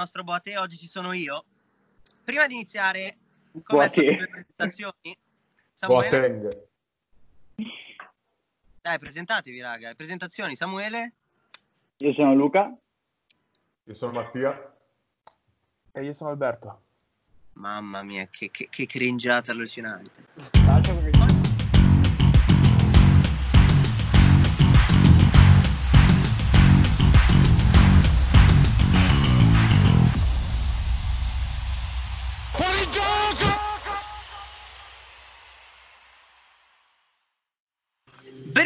nostro Boate, oggi ci sono io. Prima di iniziare, come sono le presentazioni? Samuele? Boateng. Dai, presentatevi, raga. Presentazioni, Samuele? Io sono Luca. Io sono Mattia. E io sono Alberto. Mamma mia, che, che, che cringiata allucinante. Ben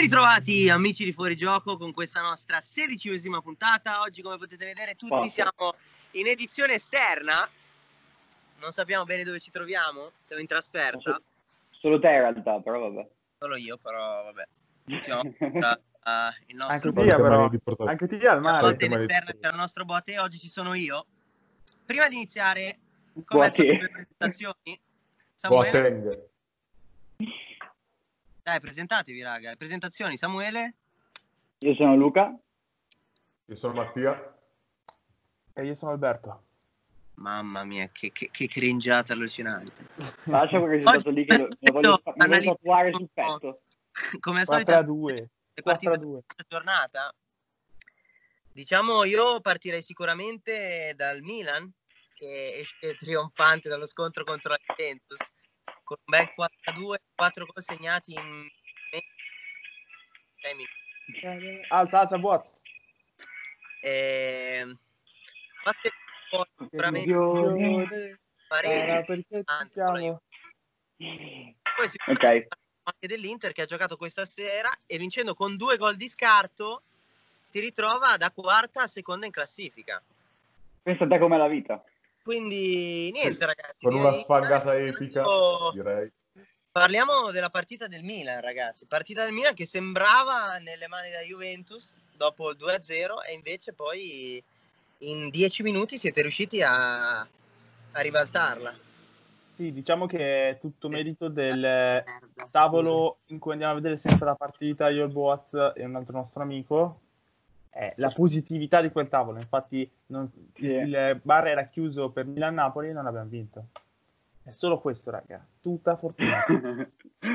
ritrovati amici di Fuorigioco con questa nostra sedicesima puntata. Oggi come potete vedere tutti siamo in edizione esterna. Non sappiamo bene dove ci troviamo, siamo in trasferta. Solo te in realtà, però vabbè. Solo io, però vabbè. Siamo, uh, il nostro anche Tia però, anche Tia al mare. in esterna per il nostro boate, oggi ci sono io. Prima di iniziare, come sono le presentazioni? Samuele? Boateng. Dai, presentatevi, raga. Presentazioni, Samuele? Io sono Luca. Io sono Mattia. E io sono Alberto. Mamma mia, che, che, che cringiata allucinante. Lascia perché sei stato lì che lo, lo voglio, lo voglio tatuare sul petto. Come al solito, 2. le partite di questa giornata. Diciamo, io partirei sicuramente dal Milan, che esce trionfante dallo scontro contro la Juventus con un bel 4-2, 4 gol segnati in 6 minuti. Alza, alza, buono. Eh, sicuramente pareggio poi si okay. anche dell'Inter che ha giocato questa sera e vincendo con due gol di scarto si ritrova da quarta a seconda in classifica pensa a te com'è la vita quindi niente ragazzi. Con una sfangata epica, direi. Parliamo della partita del Milan, ragazzi. Partita del Milan che sembrava nelle mani della Juventus dopo il 2-0 e invece poi in 10 minuti siete riusciti a, a ribaltarla. Sì, diciamo che è tutto merito del tavolo in cui andiamo a vedere sempre la partita io, il Boaz e un altro nostro amico, è la positività di quel tavolo. Infatti, non, yeah. il bar era chiuso per Milan-Napoli e non abbiamo vinto. È solo questo, raga. Tutta fortuna.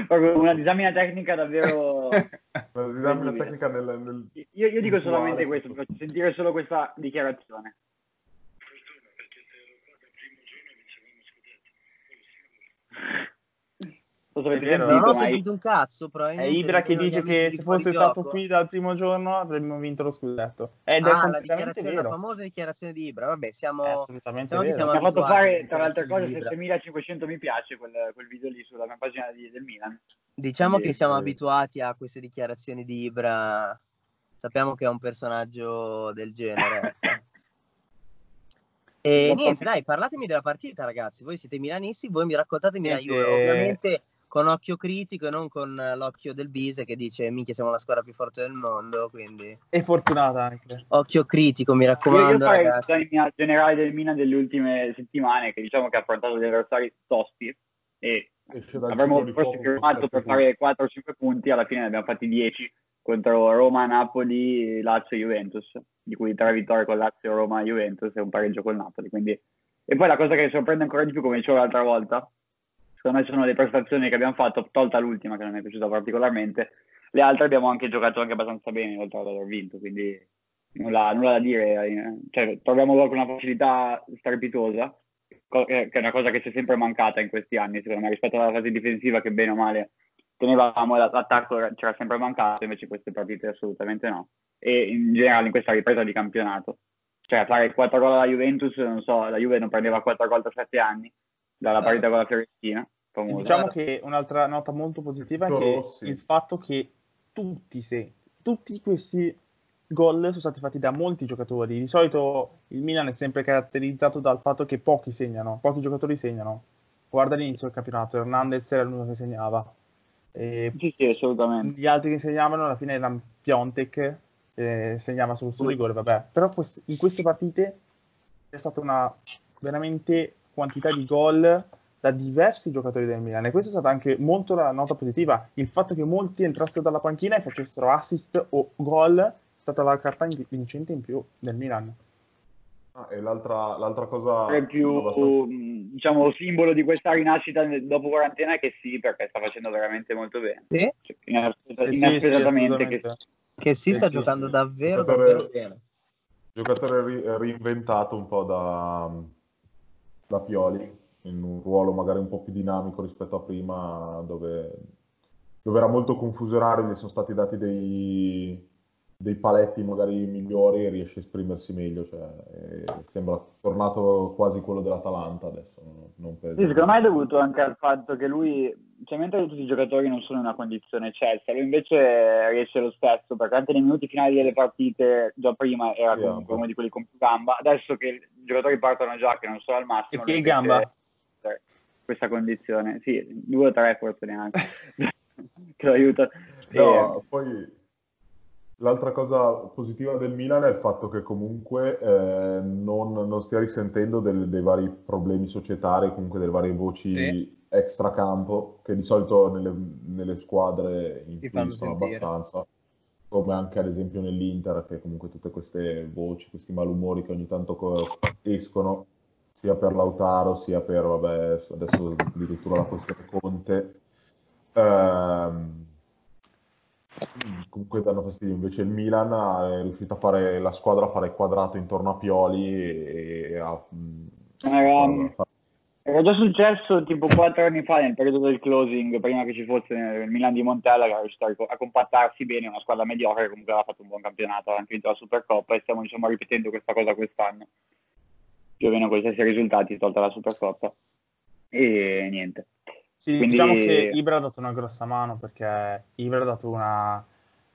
Proprio una disamina tecnica davvero. una disamina tecnica nel, nel... Io, io dico solamente questo, faccio sentire solo questa dichiarazione. Non ho sentito un cazzo. È Ibra che dice che se fosse stato qui dal primo giorno avremmo vinto lo scudetto. Ed ah, è la, dichiarazione, la famosa dichiarazione di Ibra. Vabbè, siamo. È assolutamente siamo, siamo ha fatto fare, tra le altre cose, 7500 mi piace quel, quel, video lì sulla mia pagina di, del Milan. Diciamo Quindi, che siamo eh. abituati a queste dichiarazioni di Ibra. Sappiamo che è un personaggio del genere. Ecco. E niente, dai, parlatemi della partita, ragazzi. Voi siete milanisti, voi mi raccontatemi la Juve. Ovviamente con occhio critico e non con l'occhio del Bise che dice minchia siamo la squadra più forte del mondo quindi e fortunata anche. occhio critico mi raccomando io, io ragazzi. il generale del Mina delle ultime settimane che diciamo che ha affrontato degli avversari tosti e avremmo forse firmato per fare 4 5 punti alla fine ne abbiamo fatti 10 contro Roma, Napoli, Lazio e Juventus di cui tre vittorie con Lazio, Roma e Juventus e un pareggio con Napoli quindi... e poi la cosa che sorprende ancora di più come dicevo l'altra volta secondo me sono le prestazioni che abbiamo fatto, tolta l'ultima che non mi è piaciuta particolarmente, le altre abbiamo anche giocato anche abbastanza bene oltre ad aver vinto, quindi nulla, nulla da dire, eh, cioè, troviamo proprio una facilità strepitosa, che è una cosa che ci è sempre mancata in questi anni, secondo me, rispetto alla fase difensiva che bene o male tenevamo, l'attacco c'era sempre mancato, invece queste partite assolutamente no, e in generale in questa ripresa di campionato. Cioè fare 4 gol alla Juventus, non so, la Juve non prendeva 4 gol da 7 anni, dalla partita con la Fiorentina. Famosa. Diciamo che un'altra nota molto positiva è che il fatto che tutti, se, tutti questi gol sono stati fatti da molti giocatori. Di solito il Milan è sempre caratterizzato dal fatto che pochi segnano, pochi giocatori segnano. Guarda l'inizio del campionato, Hernandez era l'unico che segnava. E sì, sì, assolutamente. Gli altri che segnavano alla fine erano Piontek, eh, segnava solo su rigore, vabbè. Però in queste partite è stata una veramente quantità di gol da diversi giocatori del Milan e questa è stata anche molto la nota positiva il fatto che molti entrassero dalla panchina e facessero assist o gol è stata la carta vincente in più del Milan Ah, e l'altra, l'altra cosa è più abbastanza... diciamo simbolo di questa rinascita dopo quarantena è che sì, perché sta facendo veramente molto bene. Sì? Cioè, inaspettatamente sì, che... che sì, sta giocando davvero, giocatore, davvero bene. Giocatore ri- reinventato un po' da, da Pioli, in un ruolo magari un po' più dinamico rispetto a prima, dove, dove era molto confusionario, gli sono stati dati dei dei paletti magari migliori e riesce a esprimersi meglio. Cioè, sembra tornato quasi quello dell'Atalanta adesso. Non per... sì, secondo me è dovuto anche al fatto che lui, cioè, mentre tutti i giocatori non sono in una condizione eccelsa, lui invece riesce lo stesso, perché anche nei minuti finali delle partite, già prima era sì, comunque uno di quelli con più gamba, adesso che i giocatori partono già, che non sono al massimo. E che gamba? Questa condizione, sì, due o tre forse neanche, che lo aiuta. No, e... poi L'altra cosa positiva del Milan è il fatto che comunque eh, non, non, stia risentendo del, dei vari problemi societari, comunque delle varie voci sì. Extracampo, che di solito nelle, nelle squadre influiscono abbastanza, come anche ad esempio nell'Inter, che comunque tutte queste voci, questi malumori che ogni tanto escono, sia per Lautaro, sia per, vabbè, adesso addirittura la questione Conte. Ehm, comunque danno fastidio. Invece il Milan è riuscito a fare la squadra a fare quadrato intorno a Pioli e a, era, a era già successo tipo quattro anni fa nel periodo del closing, prima che ci fosse il Milan di Montella, che era riuscito a compattarsi bene, una squadra mediocre che comunque aveva fatto un buon campionato, anche vinto la Supercoppa e stiamo diciamo, ripetendo questa cosa quest'anno. Più o meno qualsiasi risultati, tolta la Supercoppa. E niente. Sì, Quindi... diciamo che Ibra ha dato una grossa mano perché Ibra ha dato una,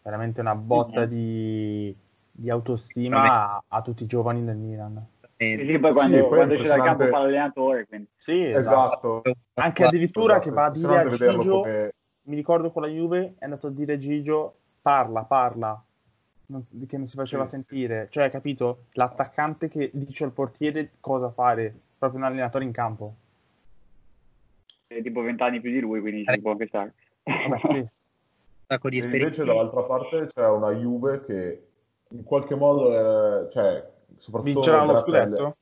veramente una botta mm-hmm. di, di, autostima a, a, tutti i giovani del Milan. Sì, sì poi quando, sì, poi quando c'è dal campo fa l'allenatore. Quindi. Sì, esatto. esatto. Anche addirittura esatto. che va a dire a Gigio, come... mi ricordo con la Juve, è andato a dire a Gigio, parla, parla, che non si faceva sì. sentire. Cioè, capito? L'attaccante che dice al portiere cosa fare, proprio un allenatore in campo tipo 20 anni più di lui, quindi ci può anche stare. sì. Sacco di invece dall'altra parte c'è una Juve che in qualche modo è, cioè, soprattutto vincerà lo scudetto? Alle...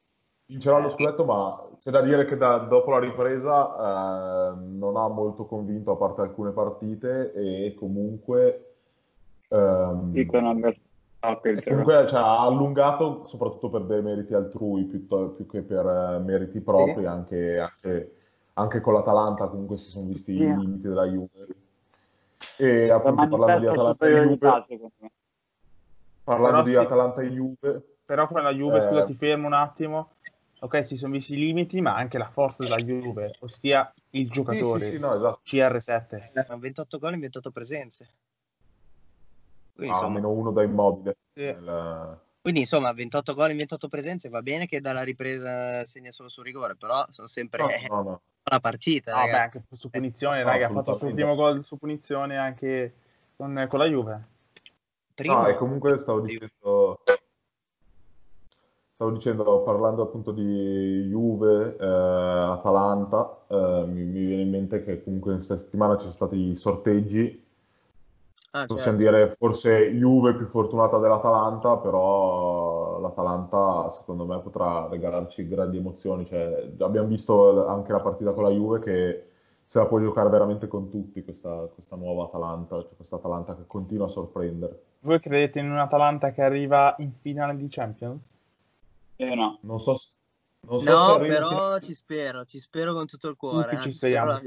vincerà lo scudetto ma c'è da dire che da, dopo la ripresa eh, non ha molto convinto a parte alcune partite e comunque ehm, comunque cioè, ha allungato soprattutto per dei meriti altrui più, più che per eh, meriti propri sì. anche, anche anche con l'Atalanta comunque si sono visti yeah. i limiti della Juve. E appunto parlando di Atalanta e Juve, parlando però di sì. Atalanta e Juve, però con la Juve, eh... scusa ti fermo un attimo, ok si sono visti i limiti ma anche la forza della Juve, ossia il giocatore, sì, sì, no, esatto. CR7. 28 gol in 28 presenze. Quindi, ah, insomma... meno uno da immobile. Sì. Nel... Quindi insomma 28 gol in 28 presenze va bene che dalla ripresa segna solo su rigore, però sono sempre no, no, no. la partita. No, beh, anche su punizione, eh, raga, ha fatto il suo primo gol su punizione anche con, con la Juve. Primo... No, e comunque stavo dicendo, stavo dicendo, parlando appunto di Juve, eh, Atalanta, eh, mi, mi, viene in mente che comunque in questa settimana ci sono stati i sorteggi Ah, Possiamo certo. dire forse Juve più fortunata dell'Atalanta, però l'Atalanta secondo me potrà regalarci grandi emozioni. Cioè, abbiamo visto anche la partita con la Juve che se la può giocare veramente con tutti questa, questa nuova Atalanta, cioè questa Atalanta che continua a sorprendere. Voi credete in un'Atalanta che arriva in finale di Champions? Io no. Non so, So no, però ci spero, ci spero con tutto il cuore. Tutti ci eh, speriamo.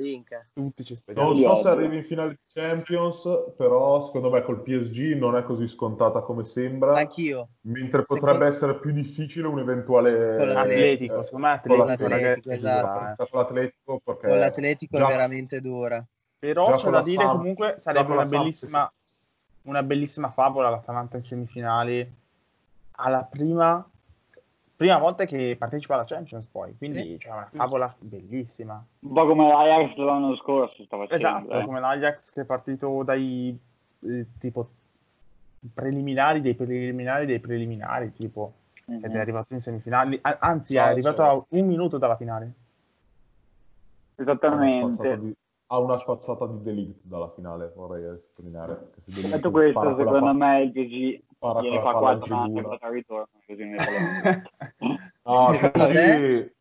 Tutti ci speriamo. Non so se arrivi in finale di Champions, però secondo me col PSG non è così scontata come sembra. Anch'io. Mentre potrebbe secondo... essere più difficile un eventuale... Con l'Atletico, eh, secondo me Atletico, con l'Atletico, esatto. Con l'Atletico, perché con l'Atletico già... è veramente dura. Però c'è da dire Sam... comunque sarebbe una bellissima, una bellissima favola l'Atalanta in semifinali. Alla prima prima volta che partecipa alla Champions poi, quindi c'è una favola bellissima. Un po' come l'Ajax l'anno scorso stava facendo. Esatto, eh. come l'Ajax che è partito dai eh, tipo preliminari dei preliminari dei preliminari, tipo, mm-hmm. ed è arrivato in semifinali, anzi è arrivato a un minuto dalla finale. Esattamente. Ha una spazzata di Delict dalla finale, vorrei sottolineare. Detto questo, secondo me il PSG spara gliene fa 4 andate e 4 ritorno, così ne no, così...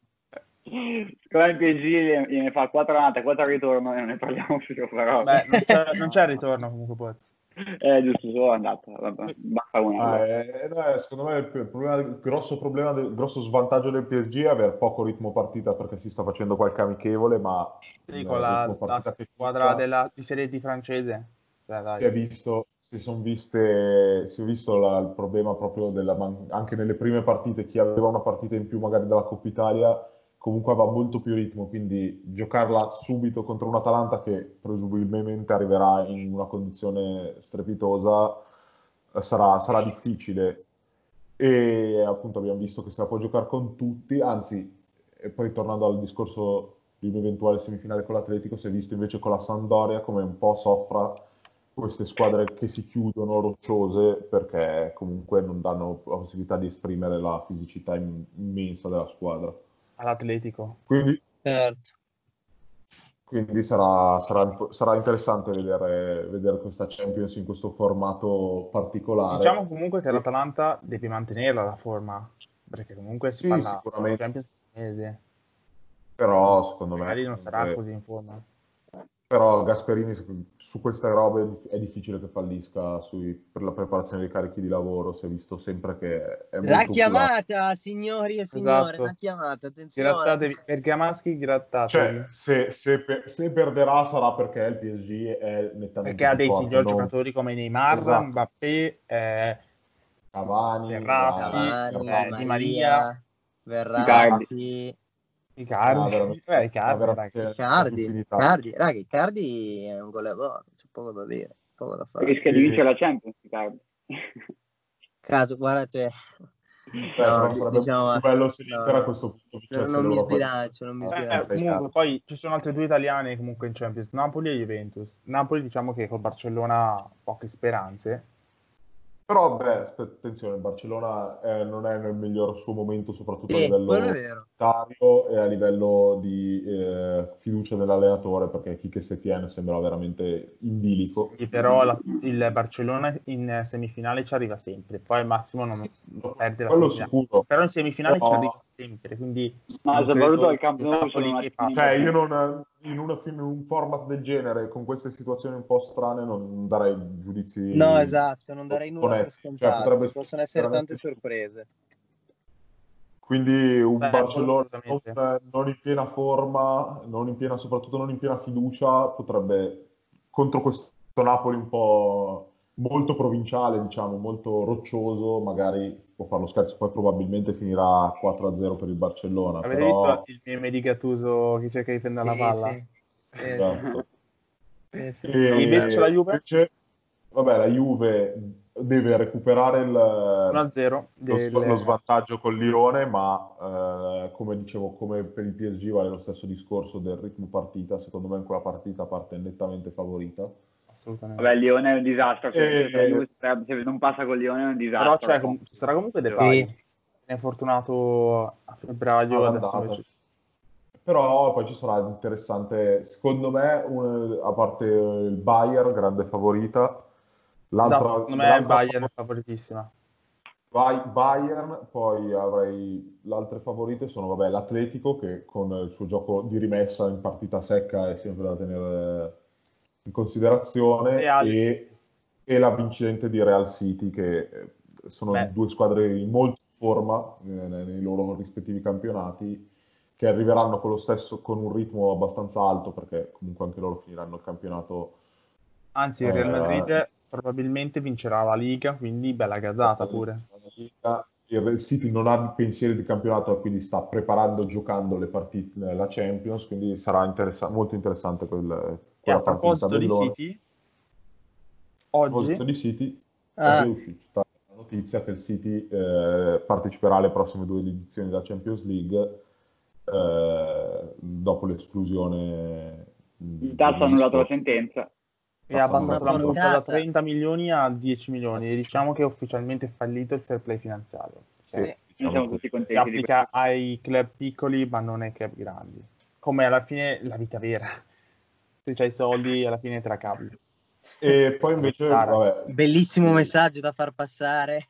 Secondo me il PSG gliene fa 4 andate e 4 ritorno e non ne parliamo più, però... Beh, non c'è, non c'è ritorno comunque poi. Eh, giusto, solo andata. Basta una. Ah, eh, no, secondo me il, problema, il grosso problema, il grosso svantaggio del PSG è aver poco ritmo partita perché si sta facendo qualche amichevole, ma sì, con la, la squadra della, di Serie D francese. Beh, si è visto, si sono viste, si è visto la, il problema proprio della, anche nelle prime partite, chi aveva una partita in più magari della Coppa Italia comunque aveva molto più ritmo, quindi giocarla subito contro un Atalanta che presumibilmente arriverà in una condizione strepitosa eh, sarà, sarà difficile. E appunto abbiamo visto che se la può giocare con tutti, anzi, e poi tornando al discorso di un'eventuale semifinale con l'Atletico, si è visto invece con la Sandoria come un po' soffra queste squadre che si chiudono rocciose perché comunque non danno la possibilità di esprimere la fisicità immensa della squadra all'Atletico. Quindi, certo. quindi sarà, sarà, sarà, interessante vedere, vedere questa Champions in questo formato particolare. Diciamo comunque che l'Atalanta deve mantenerla la forma, perché comunque si sì, parla di Champions mese. Però secondo me... Magari non sarà così in forma. Però Gasperini su queste robe è difficile che fallisca sui, per la preparazione dei carichi di lavoro, si è visto sempre che è La chiamata, oculato. signori e signore, esatto. la chiamata, attenzione. Grattatevi, Bergamaschi, grattatevi. Cioè, se, se, se, perderà sarà perché il PSG è nettamente Perché ha dei forte, signori non... giocatori come Neymar, esatto. Mbappé, eh, Cavani, Verratti, Cavani, eh, Di Maria, Verratti... Icardi, no, eh, Icardi, Icardi, Icardi, raga, Icardi è un goleador, c'è poco da dire, poco da fare. Rischia di vincere la Champions, Icardi. Caso, guarda te. Beh, no, diciamo, bello se no, a questo punto non mi sbilancio, non mi sbilancio. Eh, comunque poi ci sono altre due italiane comunque in Champions, Napoli e Juventus. Napoli diciamo che col Barcellona ha poche speranze, però, beh, attenzione, il Barcellona eh, non è nel miglior suo momento, soprattutto eh, a livello monetario e a livello di eh, fiducia nell'allenatore, perché chi che se tiene sembra veramente in bilico. Sì, però la, il Barcellona in semifinale ci arriva sempre, poi al massimo non perde la Quello sicuro. Però in semifinale no. ci arriva sempre, quindi... Ma soprattutto al campo Cioè, io non in, una, in, un format del genere, con queste situazioni un po' strane, non darei giudizi. No, esatto, non darei nulla per cioè, scontato. Cioè, possono essere tante sorprese. Quindi un Beh, Barcellona non, non, in piena forma, non in piena, soprattutto non in piena fiducia, potrebbe contro questo Napoli un po' molto provinciale, diciamo, molto roccioso, magari può fare lo scherzo, poi probabilmente finirà 4-0 per il Barcellona. Avete però... visto il meme di Gattuso che cerca di prendere la palla? Sì, sì. Esatto. Eh, sì. E invece la Juve? Invece, vabbè, la Juve deve recuperare il, lo, delle... lo, svantaggio col Lirone, ma eh, come dicevo, come per il PSG vale lo stesso discorso del ritmo partita. Secondo me in quella partita parte nettamente favorita assolutamente. Vabbè, il Lione è un disastro. Se, eh, se non passa con Lione è un disastro. Però cioè, com- ci sarà comunque del sì. È fortunato a febbraio. Adesso Però poi ci sarà interessante, secondo me, un, a parte il Bayern, grande favorita. L'altra, esatto, secondo me il Bayern è favoritissima. Bayern, poi avrei le altre favorite sono vabbè, l'Atletico che con il suo gioco di rimessa in partita secca è sempre da tenere in considerazione e, e, la vincente di Real City che eh, sono Beh. due squadre in molta forma eh, nei loro rispettivi campionati che arriveranno con lo stesso con un ritmo abbastanza alto perché comunque anche loro finiranno il campionato anzi il Real eh, Madrid eh, probabilmente vincerà la Liga quindi bella gazzata pure il City non ha pensieri di campionato quindi sta preparando giocando le partite la Champions quindi sarà interessa- molto interessante quel, e a proposito di City, oggi... A proposito di City, ah. è uscita la notizia che il City eh, parteciperà alle prossime due edizioni della Champions League eh, dopo l'esclusione. Il TAS ha annullato la sentenza. E ha abbassato la multa da 30 milioni a 10 milioni e diciamo che è ufficialmente fallito il fair play finanziario. Sì, cioè, diciamo siamo tutti contenti. Si applica ai club piccoli ma non ai club grandi. Come alla fine la vita vera se c'hai i soldi alla fine te la cavi. E poi invece, vabbè. Bellissimo messaggio da far passare.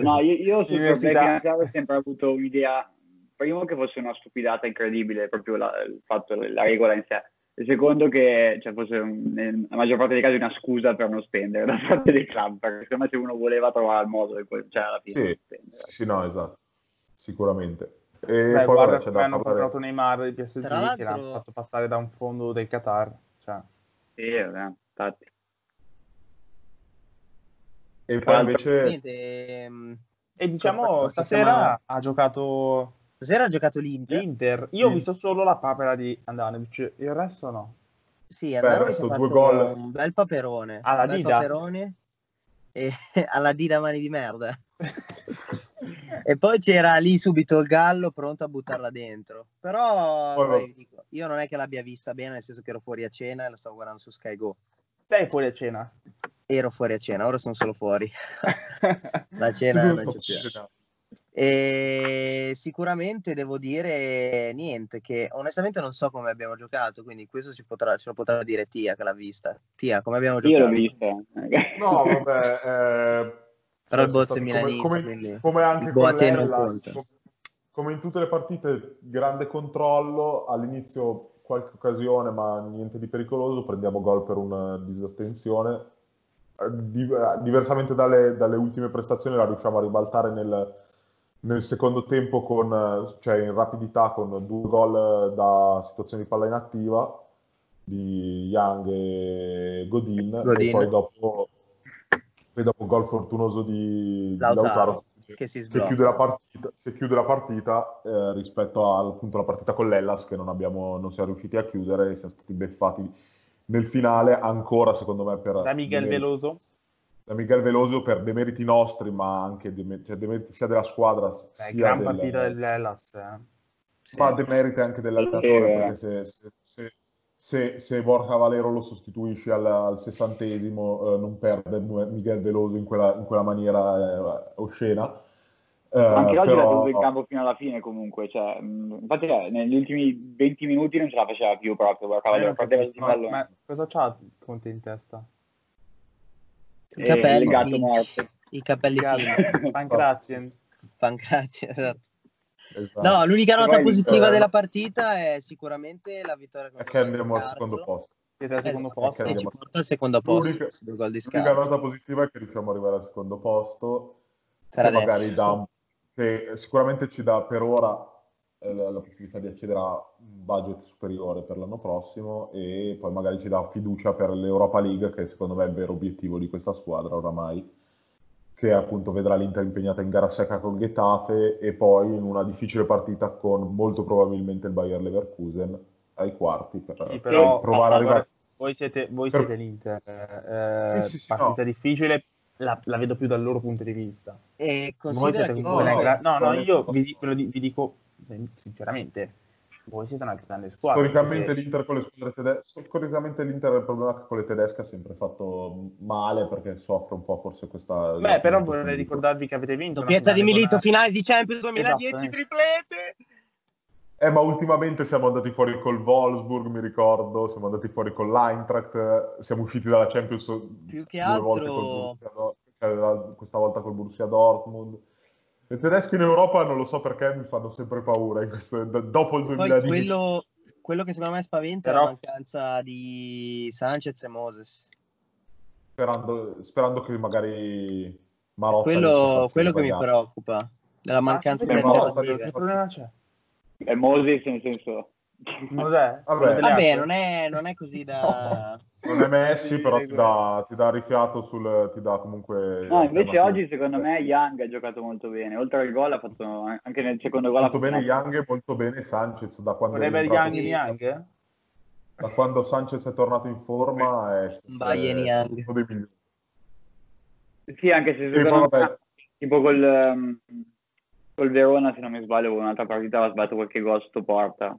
no, io, io sul finanziario ho sempre avuto un'idea, primo che fosse una stupidata incredibile, proprio la, il fatto, la regola in sé. E secondo che cioè, fosse un, nella maggior parte dei casi una scusa per non spendere da parte dei club, perché secondo me se uno voleva trovare il modo, cioè alla fine sì, sì, no, esatto, sicuramente. E Beh, poi guarda come hanno parlare... comprato Neymar di PSG che l'hanno fatto passare da un fondo del Qatar. Cioè. Sì, vabbè, infatti. E poi invece... Niente, ehm, e diciamo, stasera settimana... ha giocato... Stasera ha giocato l'Inter. L'Inter. Io ho visto solo la papera di Andanovic, il resto no. Sì, Andanovic ha fatto gol. un bel paperone. Alla un bel Dida. paperone e alla Dida mani di merda. E poi c'era lì subito il gallo pronto a buttarla dentro. Però oh, beh, dico, io non è che l'abbia vista bene, nel senso che ero fuori a cena e la stavo guardando su Sky Go. Sei fuori a cena? ero fuori a cena, ora sono solo fuori. la cena non c'è più. E sicuramente devo dire niente, che onestamente non so come abbiamo giocato, quindi questo ci potrà, ce lo potrà dire Tia che l'ha vista. Tia, come abbiamo giocato? Io l'ho vista. no, vabbè. Eh, Però il bozzo è milanista, come, quindi come anche con l'Ella, come in tutte le partite, grande controllo, all'inizio qualche occasione, ma niente di pericoloso, prendiamo gol per una disastenzione. Diversamente dalle, dalle, ultime prestazioni la riusciamo a ribaltare nel, nel, secondo tempo con, cioè in rapidità con due gol da situazione di palla inattiva di Young e Godin, Godin. e poi dopo, poi dopo gol fortunoso di Lautaro, Lautaro che, che, che, chiude la partita, che chiude la partita eh, rispetto alla partita con l'Ellas che non, abbiamo, non siamo riusciti a chiudere e siamo stati beffati nel finale ancora secondo me per... Da Miguel demeriti, Veloso? Da Miguel Veloso per demeriti nostri ma anche demeriti, cioè demeriti sia della squadra Beh, sia gran del, partita dell'Ellas eh. ma demeriti anche dell'allenatore perché se, se, se, se, se Borja Valero lo sostituisce al, al sessantesimo eh, non perde Miguel Veloso in quella, in quella maniera eh, oscena Uh, Anche oggi però... l'ha tenuto in campo fino alla fine comunque, cioè, infatti eh, negli ultimi 20 minuti non ce la faceva più proprio, eh, perché, ma, ma cosa c'ha Conte in testa? I capelli, morto. I capelli Pancrazien. Pancrazien, esatto. Esatto. No, l'unica nota positiva eh... della partita è sicuramente la vittoria È che andiamo al secondo posto. Siete al secondo esatto, posto. E ci porta al secondo posto. L'unica, l'unica nota positiva è che riusciamo ad arrivare al secondo posto. Per che magari dà che sicuramente ci dà per ora eh, la, la, possibilità di accedere a un budget superiore per l'anno prossimo e poi magari ci dà fiducia per l'Europa League, che secondo me è il vero obiettivo di questa squadra oramai, che appunto vedrà l'Inter impegnata in gara secca con Getafe e poi in una difficile partita con molto probabilmente il Bayer Leverkusen ai quarti per, sì, però, per provare a arrivare. Voi siete, voi per... siete l'Inter, eh, sì, sì, partita no. difficile la, la, vedo più dal loro punto di vista. E voi siete che... no, no, no, no, io vi, vi, dico sinceramente, voi siete una grande squadra. Storicamente perché... l'Inter con le squadre tedesche, storicamente l'Inter il problema che con le tedesche ha sempre fatto male perché soffre un po' forse questa... Beh, però vorrei ricordarvi che avete vinto. Piazza di Milito, con... finale di Champions 2010, esatto, triplete! Eh, ma ultimamente siamo andati fuori col Wolfsburg, mi ricordo, siamo andati fuori con l'Eintracht, siamo usciti dalla Champions Più che due altro... volte col Borussia, cioè, questa volta col Borussia Dortmund. I tedeschi in Europa non lo so perché mi fanno sempre paura questo, dopo il 2010. Quello, quello, che secondo me spaventa Però... è la mancanza di Sanchez e Moses. Sperando, sperando che magari Marotta... Quello, quello che mi preoccupa, della mancanza di Marotta. Che problema c'è? È Moses nel senso... Cos'è? Vabbè, Vabbè non, è, non, è, così da... non è Messi, però ti dà, ti dà rifiato sul... ti dà comunque... No, invece oggi secondo me Young ha giocato molto bene. Oltre al gol ha fatto... anche nel secondo gol molto bene fatto... Young e molto bene Sanchez da quando... Forever Young in Young? Da quando Sanchez è tornato in forma è... Bayern Young. Uno dei migliori. Sì, anche se secondo me... Tipo col... Um col Verona, se non mi sbaglio, un'altra partita aveva sbagliato qualche gol sotto porta.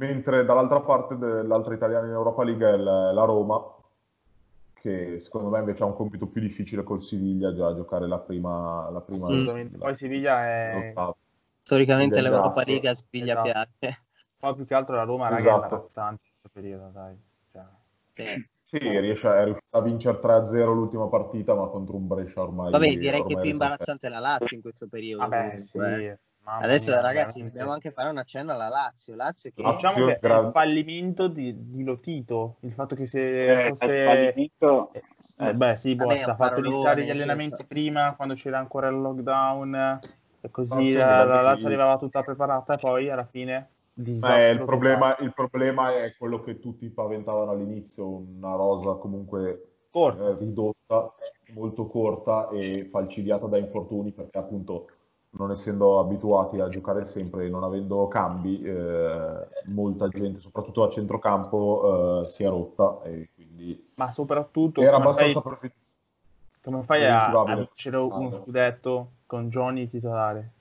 Mentre dall'altra parte dell'altra italiana in Europa League è la Roma, che secondo me invece ha un compito più difficile col Siviglia già a giocare la prima... La prima mm. Poi Siviglia è... Storicamente l'Europa League a Siviglia esatto. piace. Poi più che altro la Roma esatto. raga, è imbarazzante in questo periodo, dai. Cioè... Sì. Sì, riesce a, è riuscito a vincere 3-0 l'ultima partita, ma contro un Brescia ormai... Vabbè, direi che è più imbarazzante la Lazio in questo periodo. Vabbè, sì. Eh. Adesso mia, ragazzi veramente. dobbiamo anche fare un accenno alla Lazio. Lazio che... Diciamo che gra- il fallimento di, di, Lotito, il fatto che se eh, fosse... fallimento... Eh, beh sì, boh, ha fatto iniziare gli allenamenti senso... prima, quando c'era ancora il lockdown, e così la, la Lazio arrivava tutta preparata e poi alla fine eh, il, problema, il, problema, è quello che tutti paventavano all'inizio, una rosa comunque eh, ridotta, molto corta e falcidiata da infortuni perché appunto non essendo abituati a giocare sempre e non avendo cambi, eh, molta gente, soprattutto a centrocampo, eh, si è rotta e quindi... Ma soprattutto... Era abbastanza... Fai, come fai a, a vincere uno scudetto con Johnny titolare?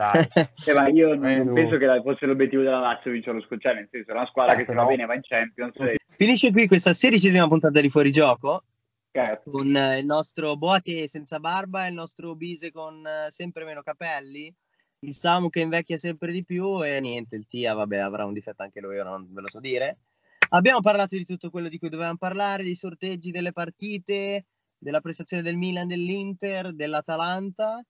eh, ma io non penso che fosse l'obiettivo della Lazio vincere lo scudetto, cioè nel senso è una squadra eh, che però... va bene va in Champions. E... Finisce qui questa sedicesima puntata di Fuorigioco. Certo. Con il nostro Boati senza barba e il nostro Bise con eh, sempre meno capelli. Il Samu che invecchia sempre di più e niente, il Tia vabbè avrà un difetto anche lui, ora non ve lo so dire. Abbiamo parlato di tutto quello di cui dovevamo parlare, dei sorteggi delle partite, della prestazione del Milan, dell'Inter, dell'Atalanta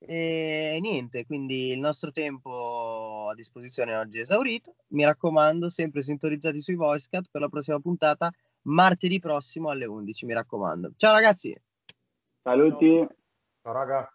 e niente, quindi il nostro tempo a disposizione oggi è esaurito. Mi raccomando, sempre sintonizzati sui VoiceCat per la prossima puntata, martedì prossimo alle 11. Mi raccomando. Ciao ragazzi. Saluti. Ciao raga.